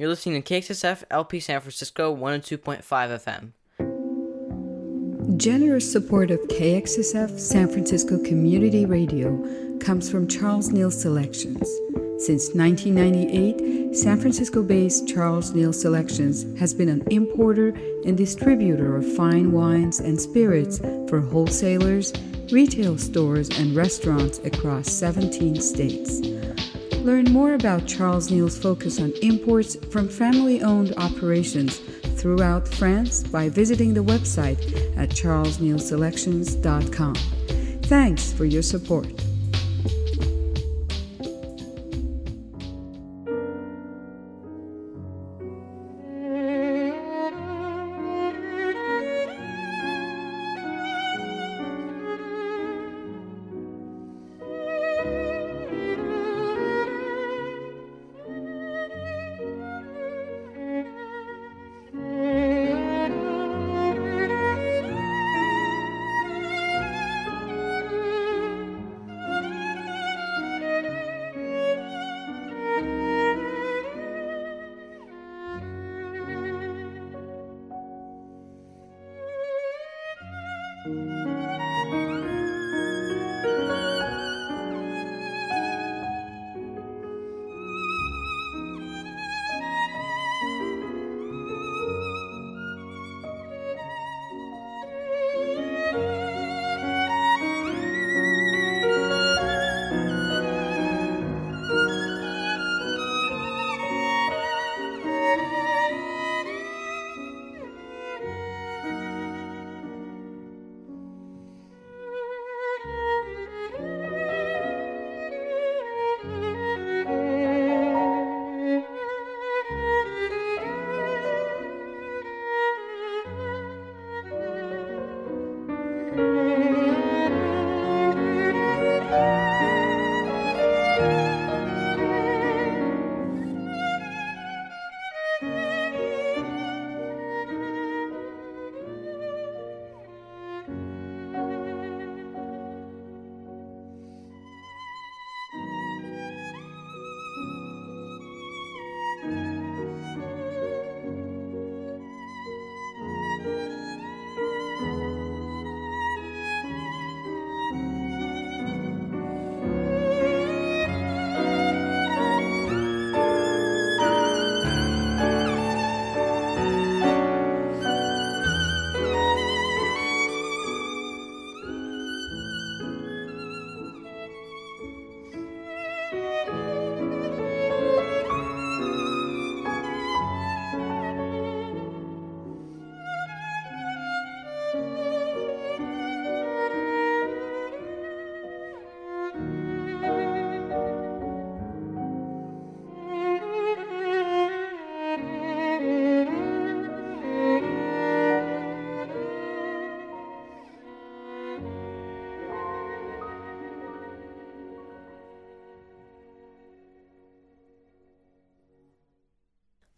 You're listening to KXSF LP San Francisco 102.5 FM. Generous support of KXSF San Francisco Community Radio comes from Charles Neal Selections. Since 1998, San Francisco based Charles Neal Selections has been an importer and distributor of fine wines and spirits for wholesalers, retail stores, and restaurants across 17 states. Learn more about Charles Neal's focus on imports from family owned operations throughout France by visiting the website at charlesnealselections.com. Thanks for your support.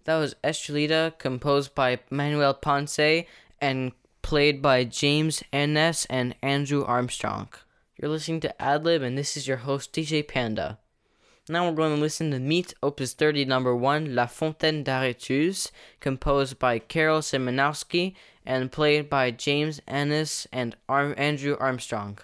That was Estrellita, composed by Manuel Ponce and played by James Ehnes and Andrew Armstrong. You're listening to Ad Lib, and this is your host, DJ Panda. Now we're going to listen to Mythes Opus 30 number 1, La Fontaine d'Aréthuse, composed by Karol Szymanowski and played by James Ehnes and Ar- Andrew Armstrong.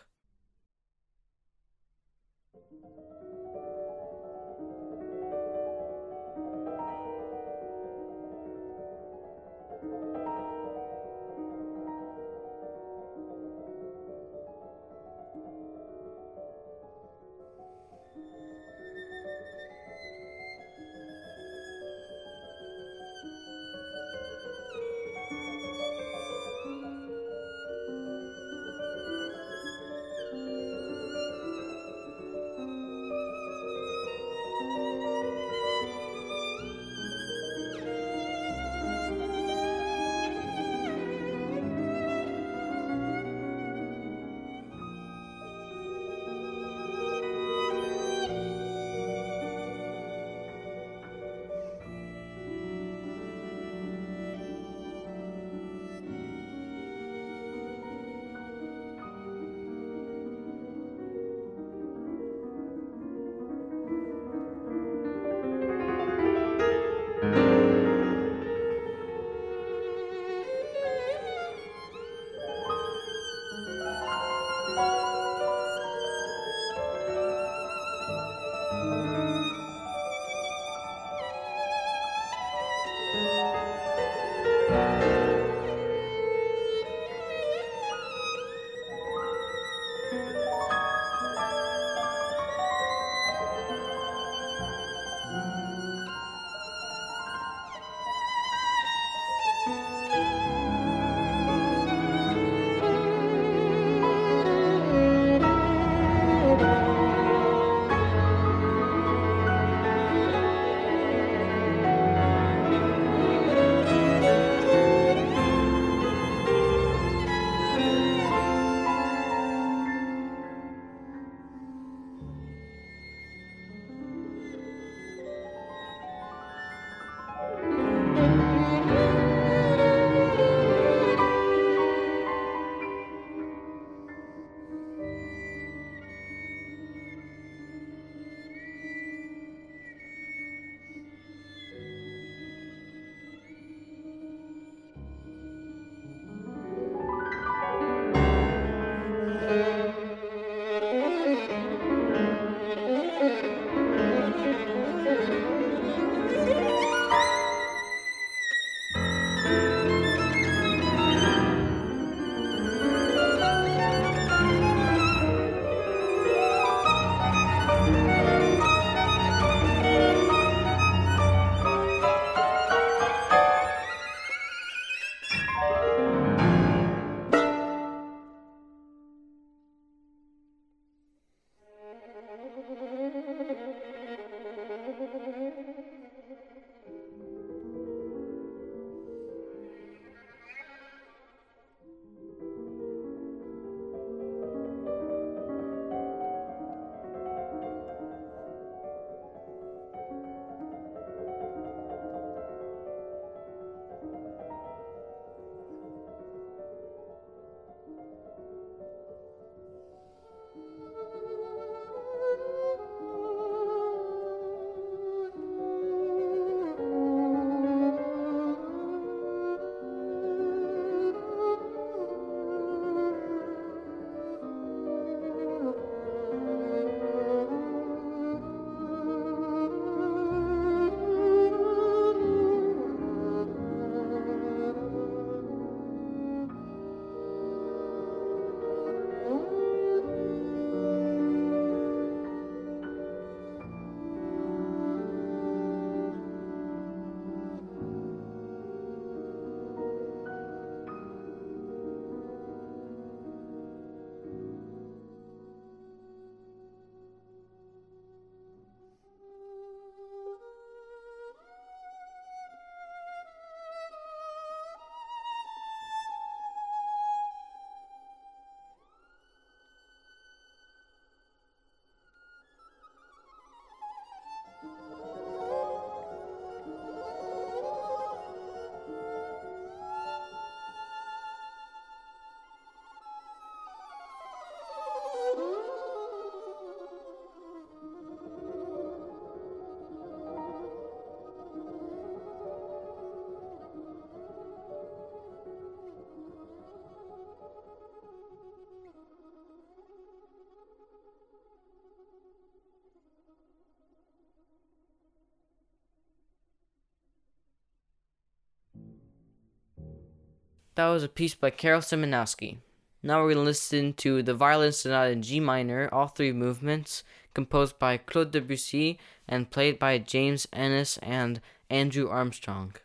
That was a piece by Karol Szymanowski. Now we're going to listen to the Violin Sonata in G minor, all three movements, composed by Claude Debussy and played by James Ehnes and Andrew Armstrong.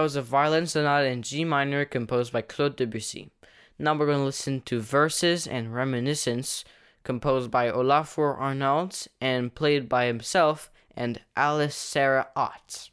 Was a violin sonata in G minor composed by Claude Debussy. Now we're going to listen to Verses and Reminiscence composed by Olafur Arnalds and played by himself and Alice Sara Ott.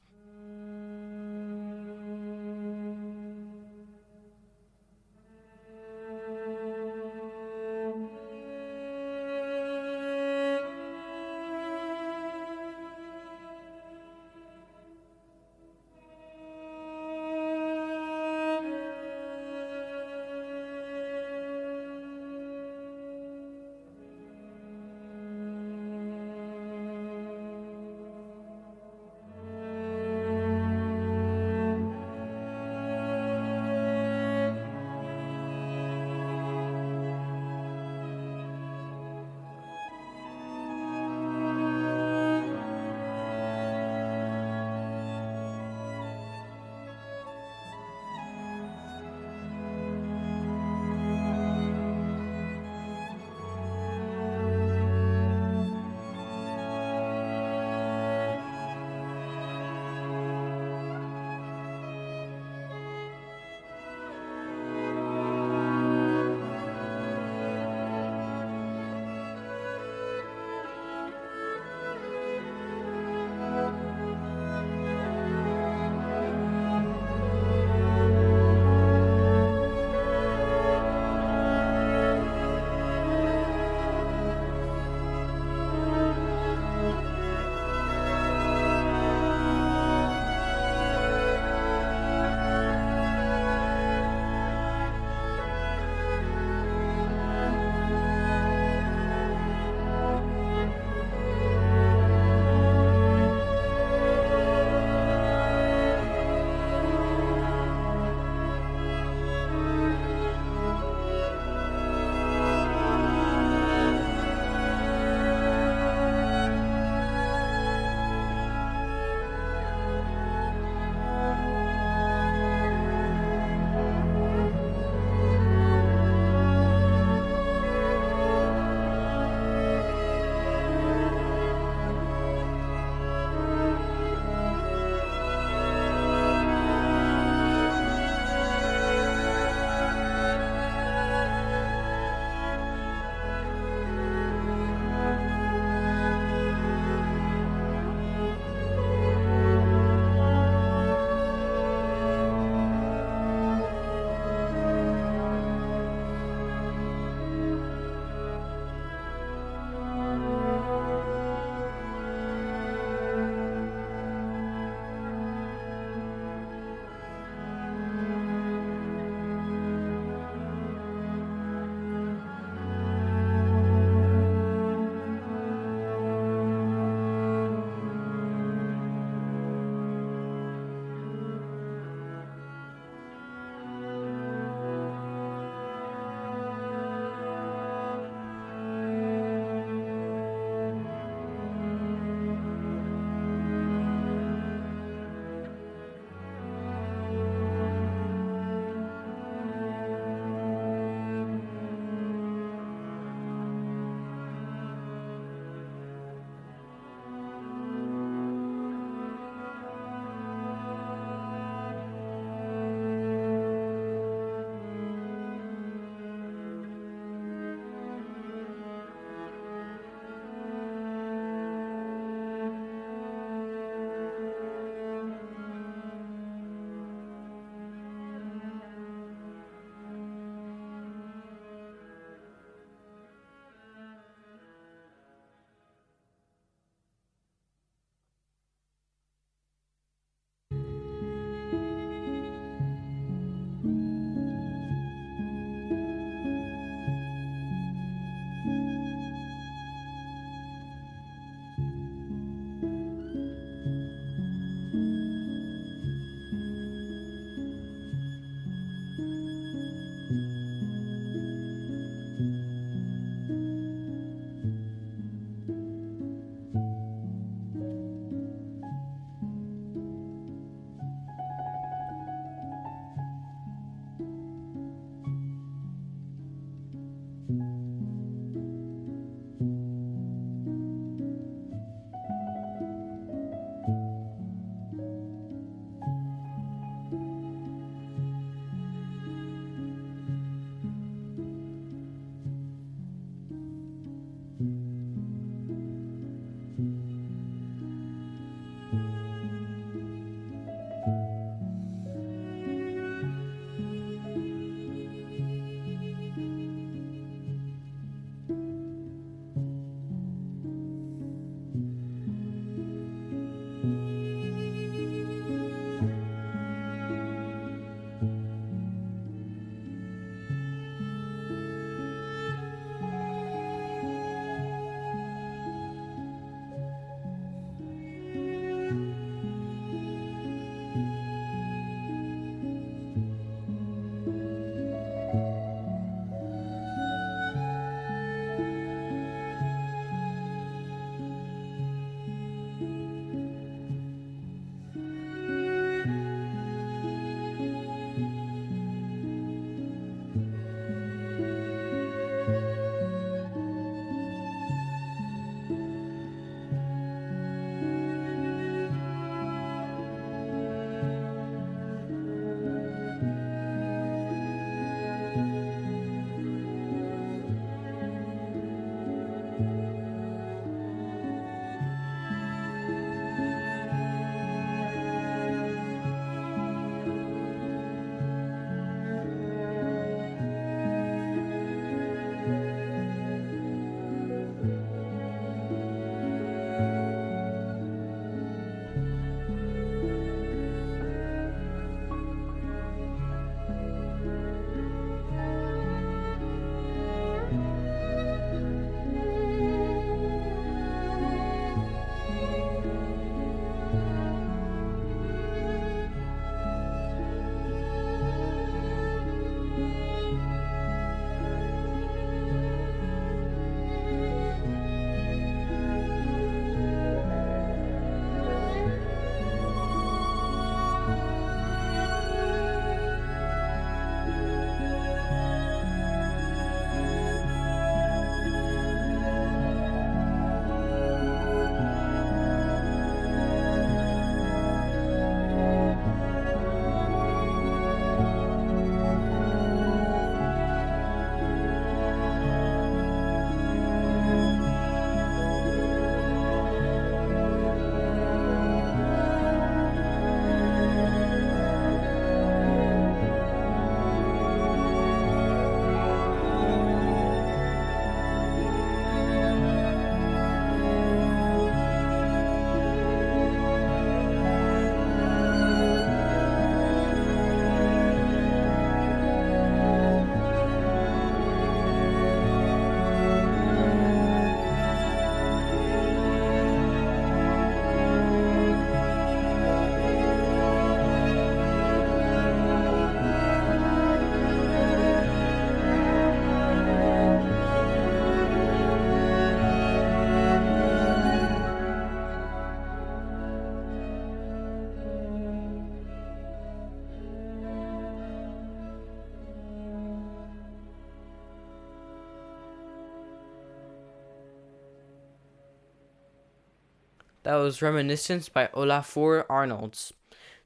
That was Reminiscence by Olafur Arnalds.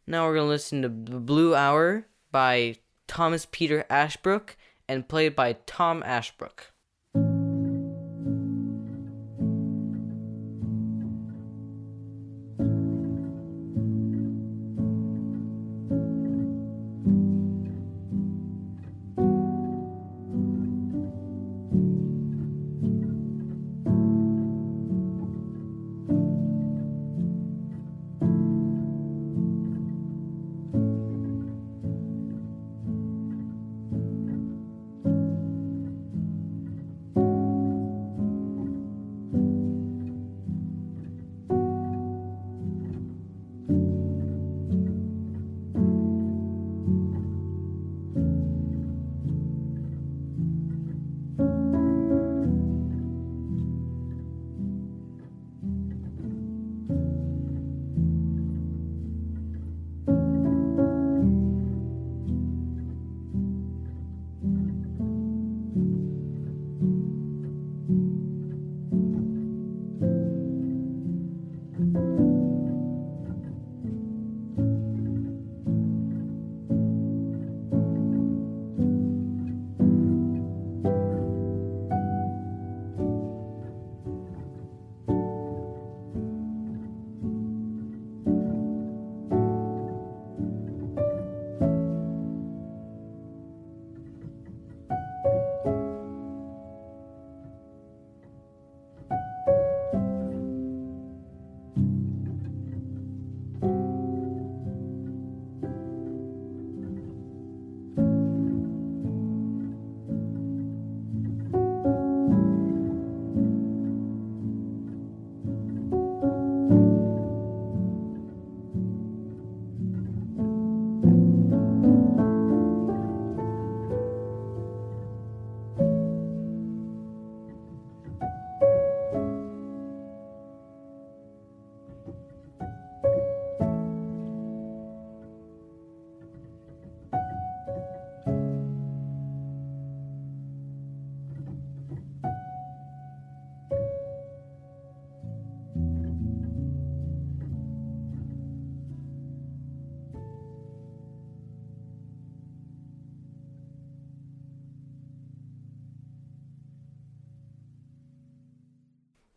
Now we're going to listen to The Blue Hour by Thomas Peter Ashbrook and played by Tom Ashbrook.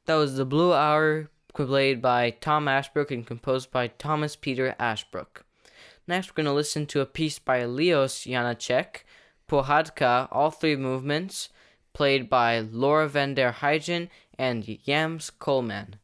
That was The Blue Hour, played by Tom Ashbrook and composed by Thomas Peter Ashbrook. Next, we're going to listen to a piece by Leos Janacek, Pohádka, all three movements, played by Laura van der Heijden and Jams Coleman.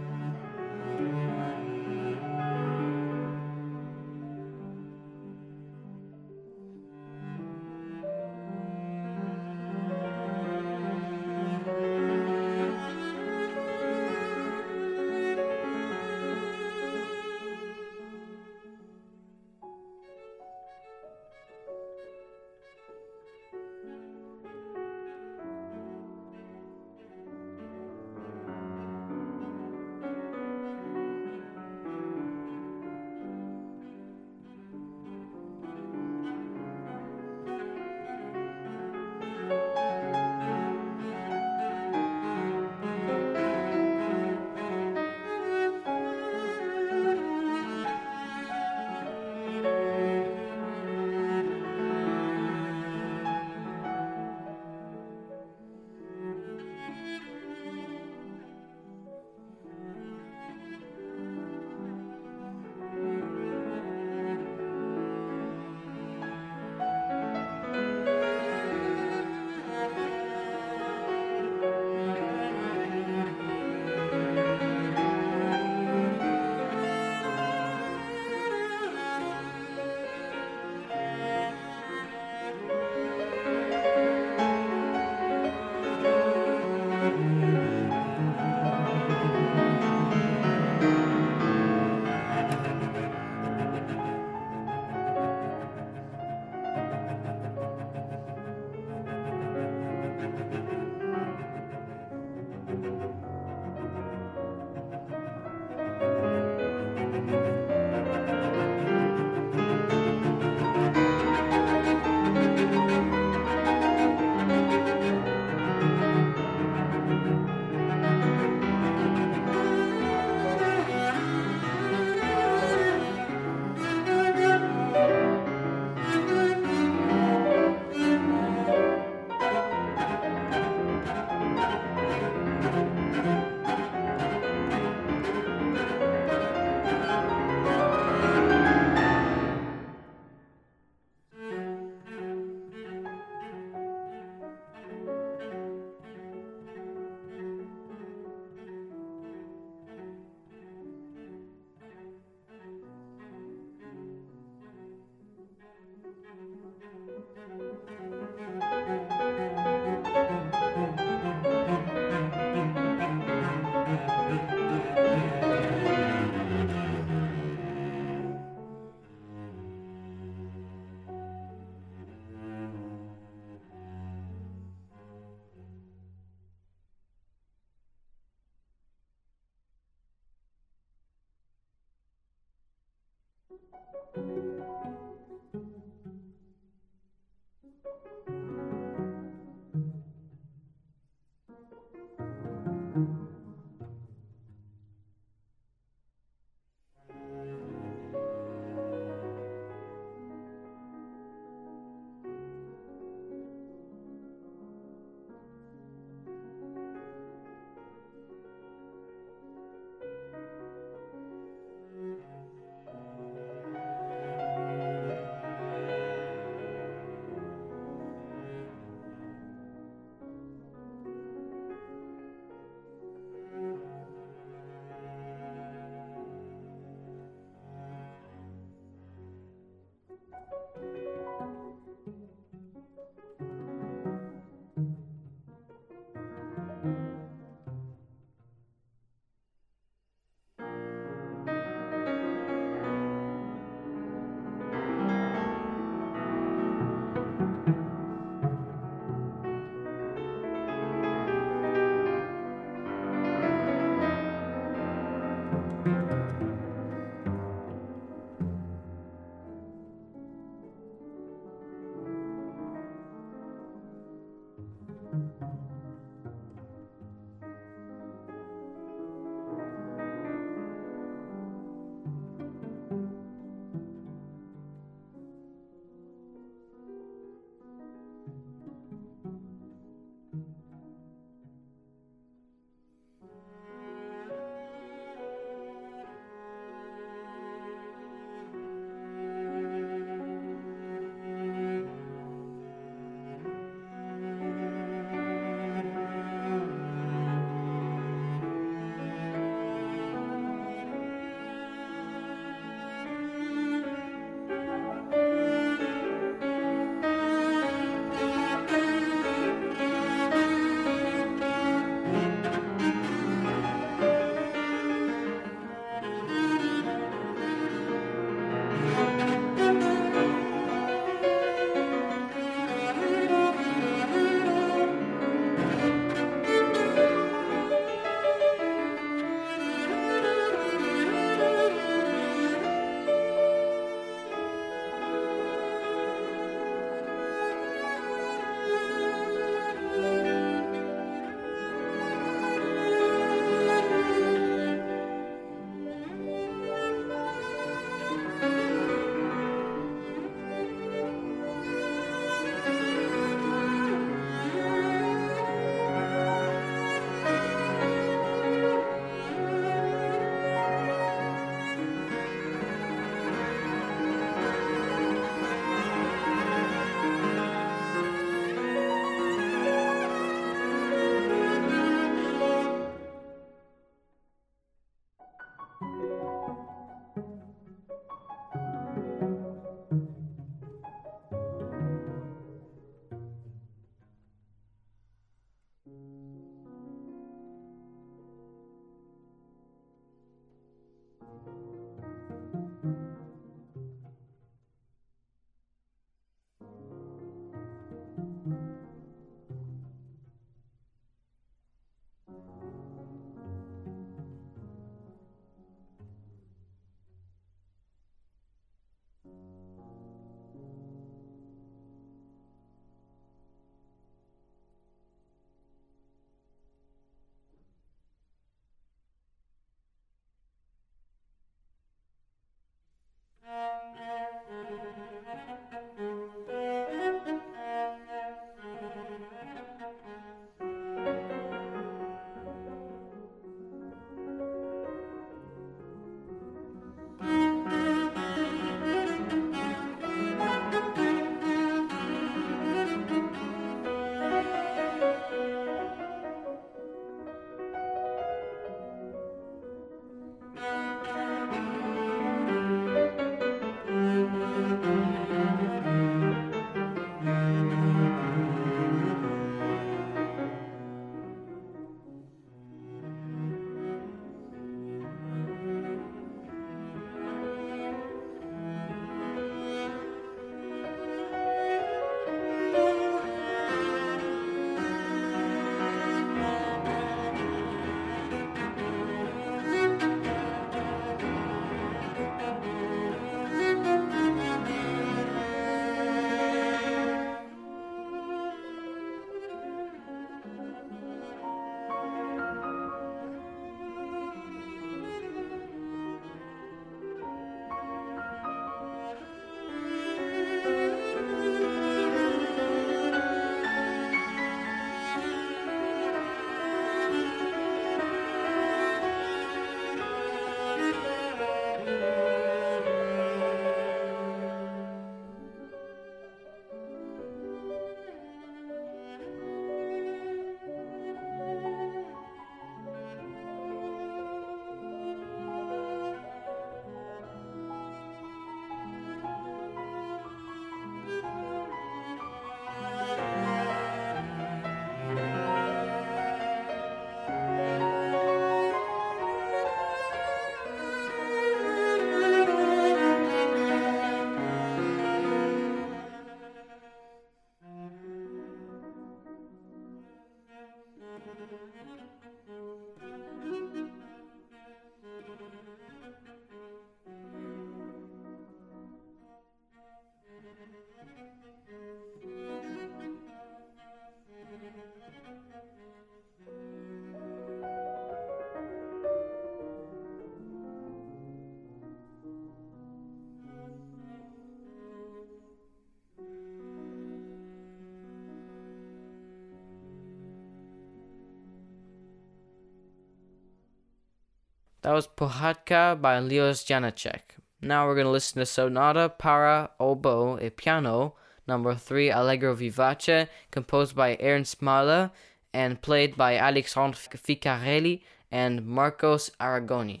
That was Pohádka by Leos Janacek. Now we're going to listen to Sonata para Oboe e Piano, number 3 Allegro Vivace, composed by Ernst Mahler and played by Alexandre Ficarelli and Marcos Aragoni.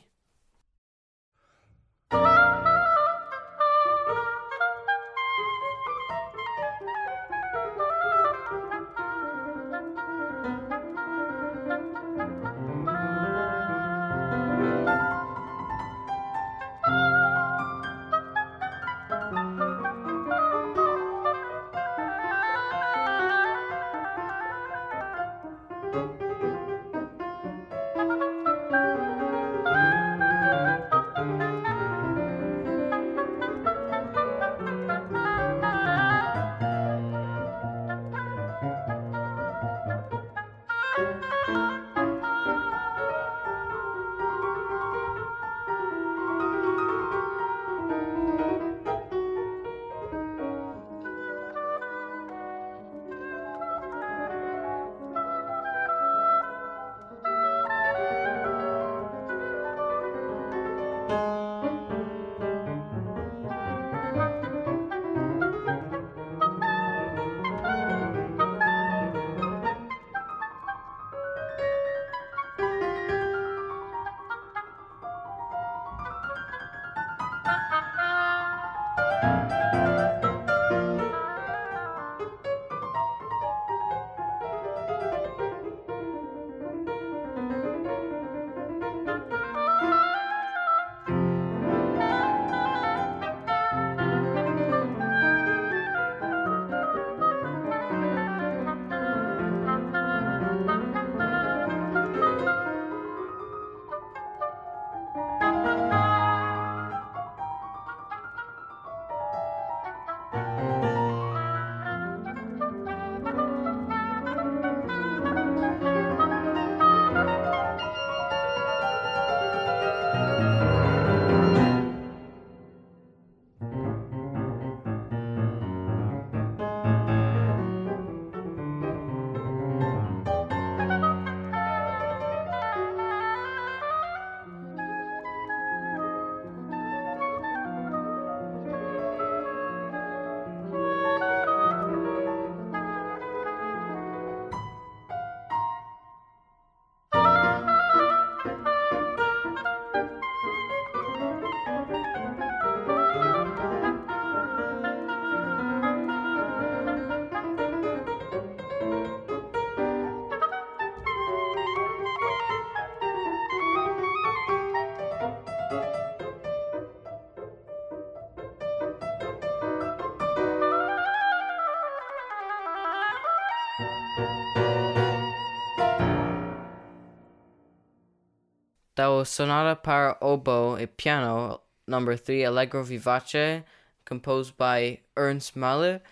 That was Sonata para Oboe e Piano, number 3, Allegro Vivace, composed by Ernst Mahler.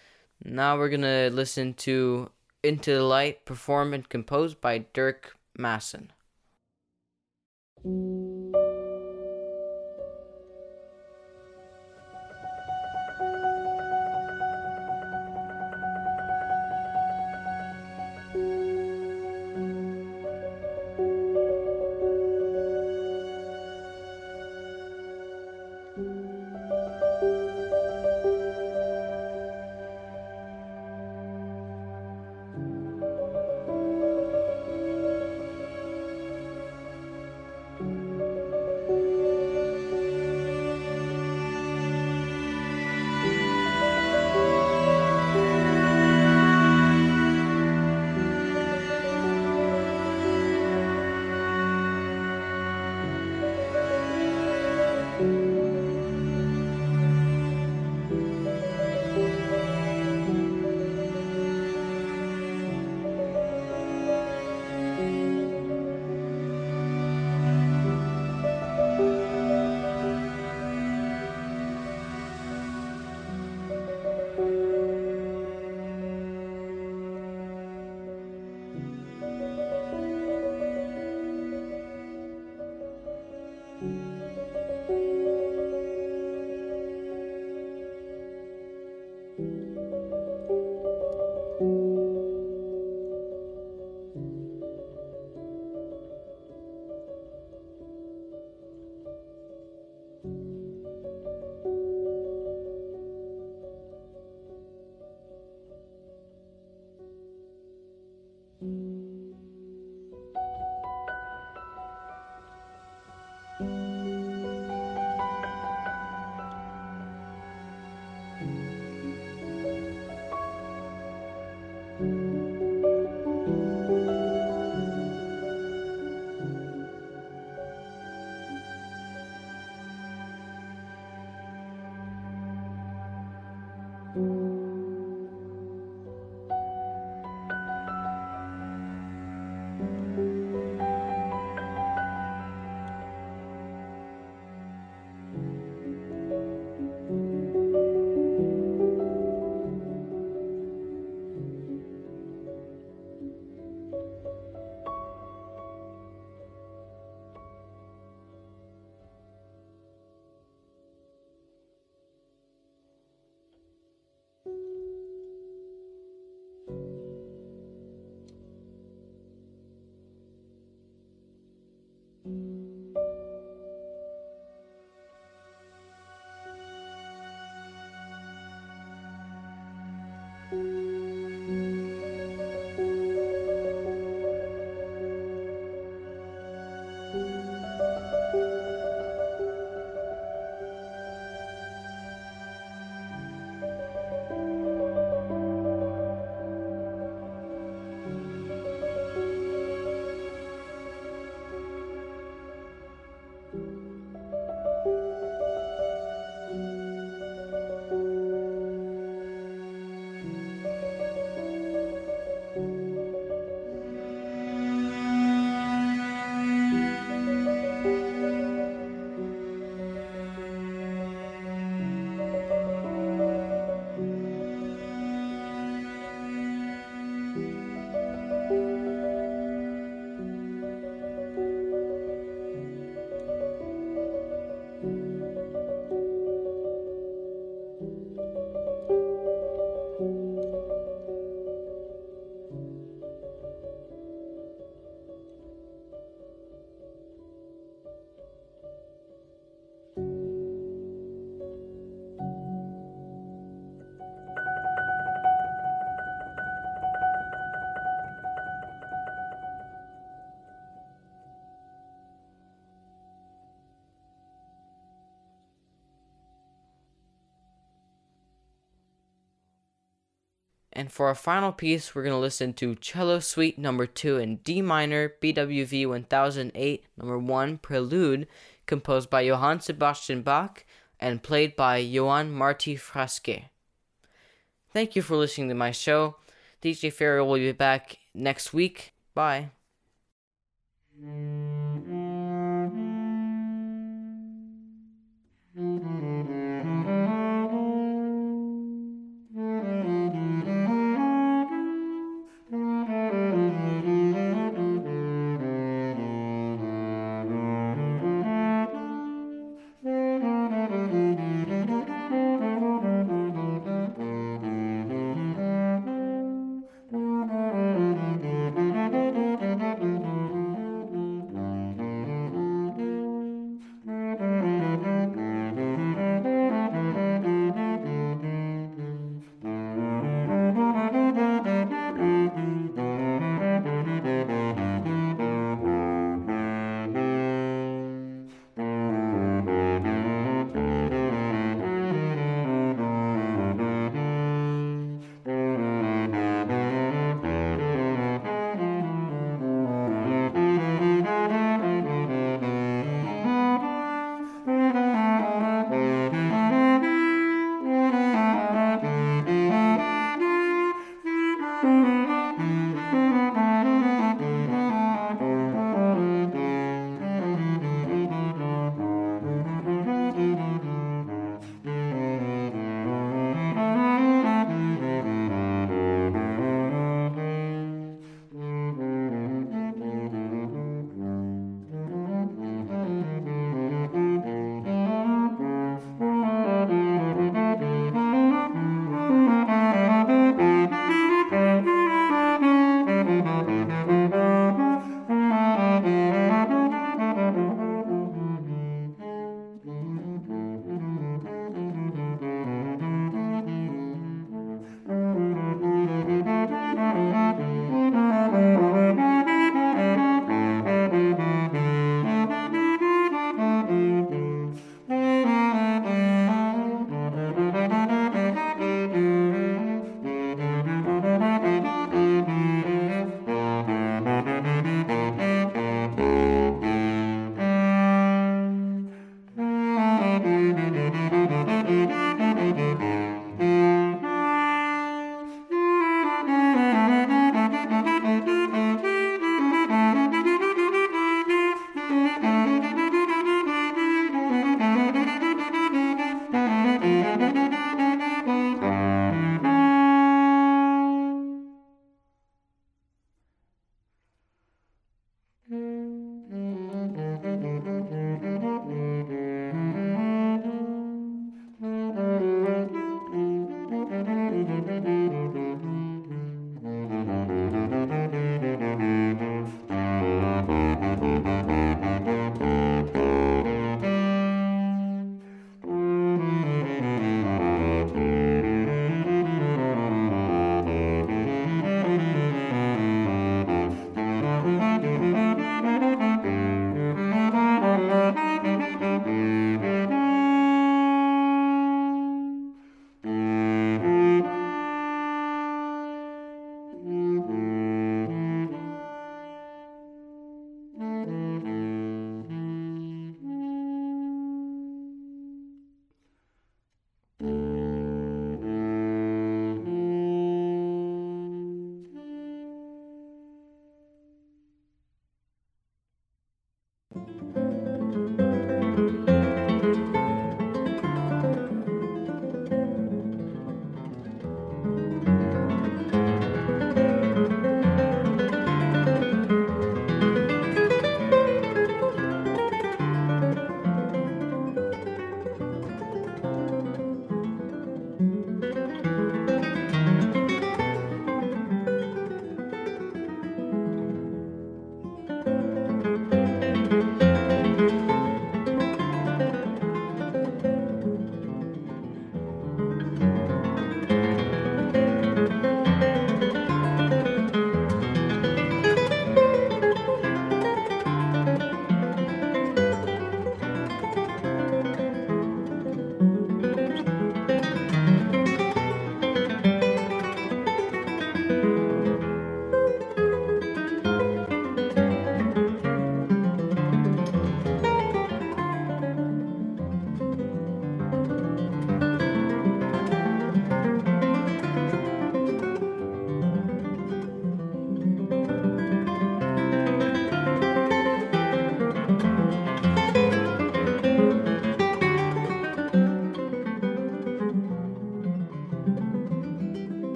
Now we're going to listen to Into the Light, performed and composed by Dirk Maassen. And for our final piece, we're going to listen to Cello Suite number 2 in D minor, BWV 1008, number 1, Prelude, composed by Johann Sebastian Bach and played by Johann Marty Fraske. Thank you for listening to my show. DJ Fari will be back next week. Bye.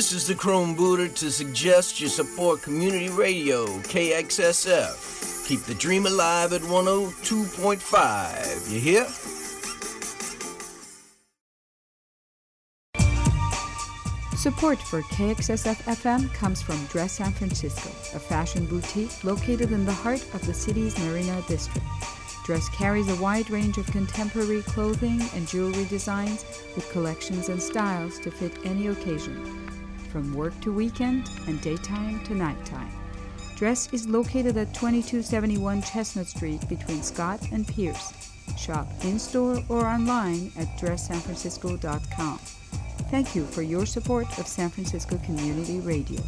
This is the Chrome Booter to suggest you support community radio, KXSF. Keep the dream alive at 102.5. You hear? Support for KXSF FM comes from Dress San Francisco, a fashion boutique located in the heart of the city's Marina District. Dress carries a wide range of contemporary clothing and jewelry designs with collections and styles to fit any occasion, from work to weekend and daytime to nighttime. Dress is located at 2271 Chestnut Street between Scott and Pierce. Shop in store or online at dresssanfrancisco.com. Thank you for your support of San Francisco Community Radio.